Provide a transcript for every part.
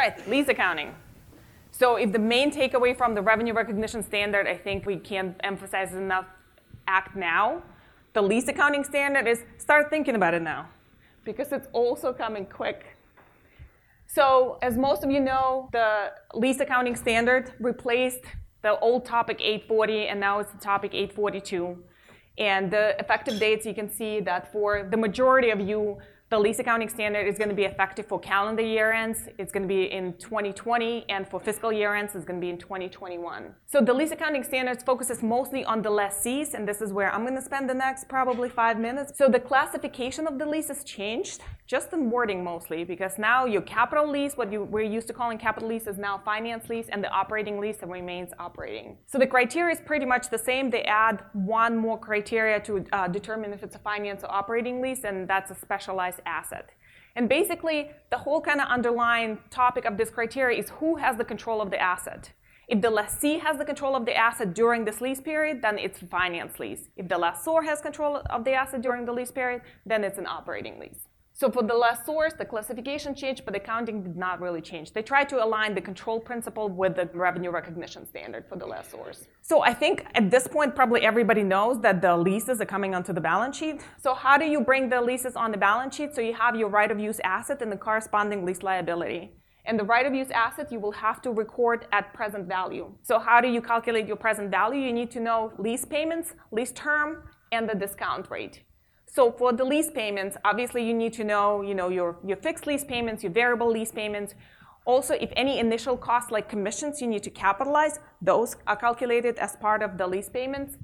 right, lease accounting. So if the main takeaway from the revenue recognition standard, I think we can't emphasize enough, act now. The lease accounting standard is start thinking about it now because it's also coming quick. So as most of you know, the lease accounting standard replaced the old topic 840, and now it's the topic 842. And the effective dates, you can see that for the majority of you, the lease accounting standard is going to be effective for calendar year ends. It's going to be in 2020, and for fiscal year ends, it's going to be in 2021. So the lease accounting standards focuses mostly on the lessees, and this is where I'm going to spend the next probably five minutes. So the classification of the leases changed, just in wording mostly, because now your capital lease, what you, we're used to calling capital lease, is now finance lease, and the operating lease remains operating. So the criteria is pretty much the same. They add one more criteria to uh, determine if it's a finance or operating lease, and that's a specialized asset. And basically, the whole kind of underlying topic of this criteria is who has the control of the asset. If the lessee has the control of the asset during this lease period, then it's finance lease. If the lessor has control of the asset during the lease period, then it's an operating lease. So for the lessors, the classification changed, but the accounting did not really change. They tried to align the control principle with the revenue recognition standard for the lessors. So I think at this point, probably everybody knows that the leases are coming onto the balance sheet. So how do you bring the leases on the balance sheet? So you have your right of use asset and the corresponding lease liability. And the right of use asset you will have to record at present value. So how do you calculate your present value? You need to know lease payments, lease term, and the discount rate. So for the lease payments, obviously you need to know, you know your, your fixed lease payments, your variable lease payments. Also, if any initial costs like commissions you need to capitalize, those are calculated as part of the lease payments.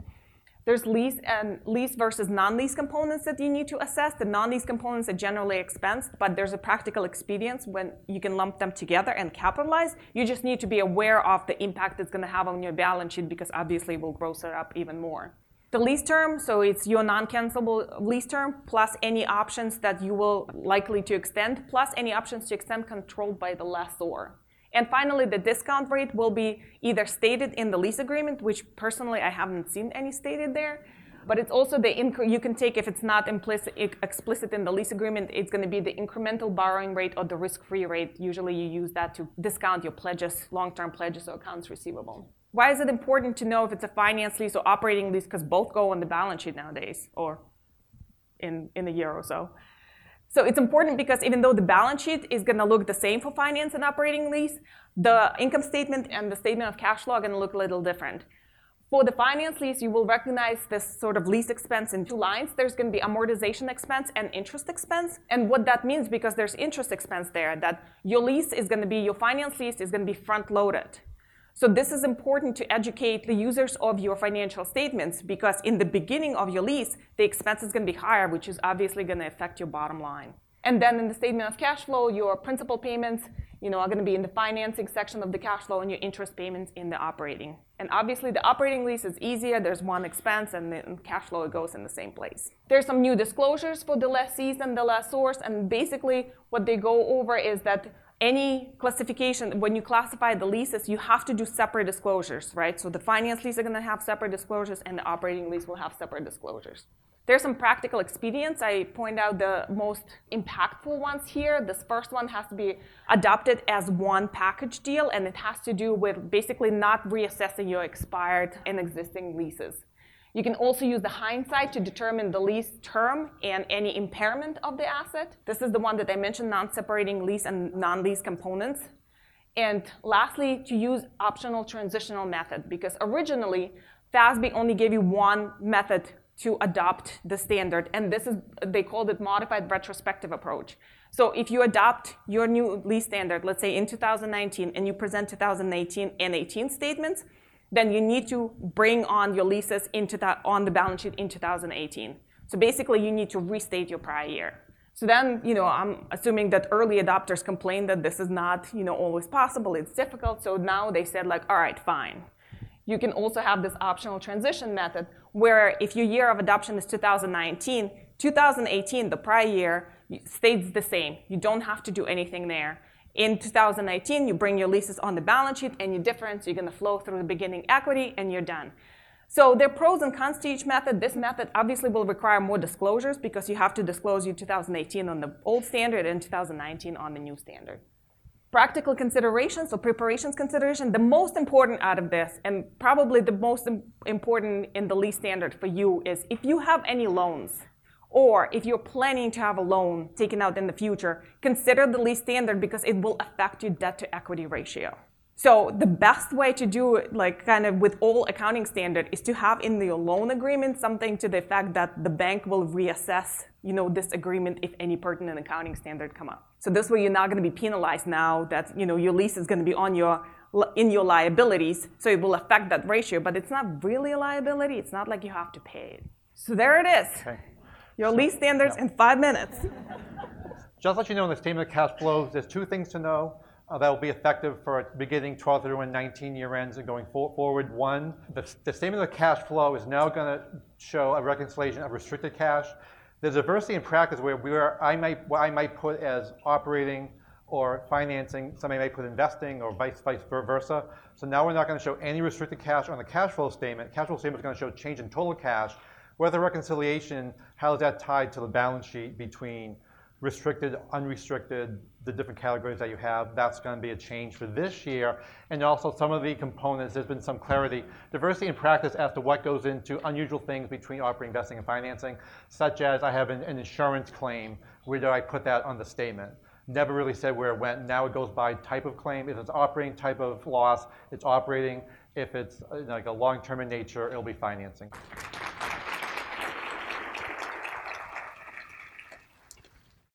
There's lease and lease versus non-lease components that you need to assess. The non-lease components are generally expensed, but there's a practical expedients when you can lump them together and capitalize. You just need to be aware of the impact it's going to have on your balance sheet because obviously it will gross it up even more the lease term, so it's your non-cancelable lease term, plus any options that you will likely to extend, plus any options to extend controlled by the lessor. And finally, the discount rate will be either stated in the lease agreement, which personally I haven't seen any stated there, but it's also the inc- you can take if it's not implicit, explicit in the lease agreement, it's going to be the incremental borrowing rate or the risk-free rate. Usually, you use that to discount your pledges, long-term pledges or accounts receivable. Why is it important to know if it's a finance lease or operating lease? Because both go on the balance sheet nowadays, or in, in a year or so. So it's important because even though the balance sheet is going to look the same for finance and operating lease, the income statement and the statement of cash flow are going to look a little different. For the finance lease, you will recognize this sort of lease expense in two lines. There's going to be amortization expense and interest expense. And what that means, because there's interest expense there, that your lease is going to be, your finance lease is going to be front loaded. So this is important to educate the users of your financial statements because in the beginning of your lease, the expense is going to be higher, which is obviously going to affect your bottom line. And then in the statement of cash flow, your principal payments, you know, are going to be in the financing section of the cash flow and your interest payments in the operating. And obviously the operating lease is easier. There's one expense and the cash flow goes in the same place. There's some new disclosures for the lessees and the lessors. And basically what they go over is that any classification, when you classify the leases, you have to do separate disclosures, right? So the finance lease are going to have separate disclosures, and the operating lease will have separate disclosures. There's some practical expedients. I point out the most impactful ones here. This first one has to be adopted as one package deal, and it has to do with basically not reassessing your expired and existing leases. You can also use the hindsight to determine the lease term and any impairment of the asset. This is the one that I mentioned, non-separating lease and non-lease components. And lastly, to use optional transitional method, because originally FASB only gave you one method to adopt the standard, and this is, they called it modified retrospective approach. So if you adopt your new lease standard, let's say in 2019, and you present 2018 and 18 statements, then you need to bring on your leases into that on the balance sheet in 2018. So basically, you need to restate your prior year. So then, you know, I'm assuming that early adopters complained that this is not, you know, always possible. It's difficult. So now they said like, all right, fine. You can also have this optional transition method where if your year of adoption is 2019, 2018, the prior year, stays the same. You don't have to do anything there. In 2019, you bring your leases on the balance sheet and your difference, you're going to flow through the beginning equity and you're done. So there are pros and cons to each method. This method obviously will require more disclosures because you have to disclose your 2018 on the old standard and 2019 on the new standard. practical considerations or preparations consideration, the most important out of this, and probably the most important in the lease standard for you, is if you have any loans or if you're planning to have a loan taken out in the future, consider the lease standard because it will affect your debt to equity ratio. So the best way to do it, like kind of with all accounting standard, is to have in your loan agreement something to the effect that the bank will reassess, you know, this agreement if any pertinent accounting standard come up. So this way you're not going to be penalized now that you know your lease is going to be on your in your liabilities, so it will affect that ratio, but it's not really a liability. It's not like you have to pay it. So there it is. Okay. Your lease standards in five minutes. Just let you know in the statement of cash flows, there's two things to know uh, that will be effective for beginning 12 31 19 year ends and going for, forward. One, the, the statement of cash flow is now going to show a reconciliation of restricted cash. There's diversity in practice where we are, I might what I might put as operating or financing, somebody might put investing or vice vice versa. So now we're not going to show any restricted cash on the cash flow statement. Cash flow statement is going to show change in total cash. Where the reconciliation, how is that tied to the balance sheet between restricted, unrestricted, the different categories that you have. That's going to be a change for this year. And also some of the components, there's been some clarity, diversity in practice as to what goes into unusual things between operating, investing, and financing, such as I have an, an insurance claim. Where do I put that on the statement? Never really said where it went. Now it goes by type of claim. If it's operating type of loss, it's operating. If it's uh, like a long-term in nature, it'll be financing.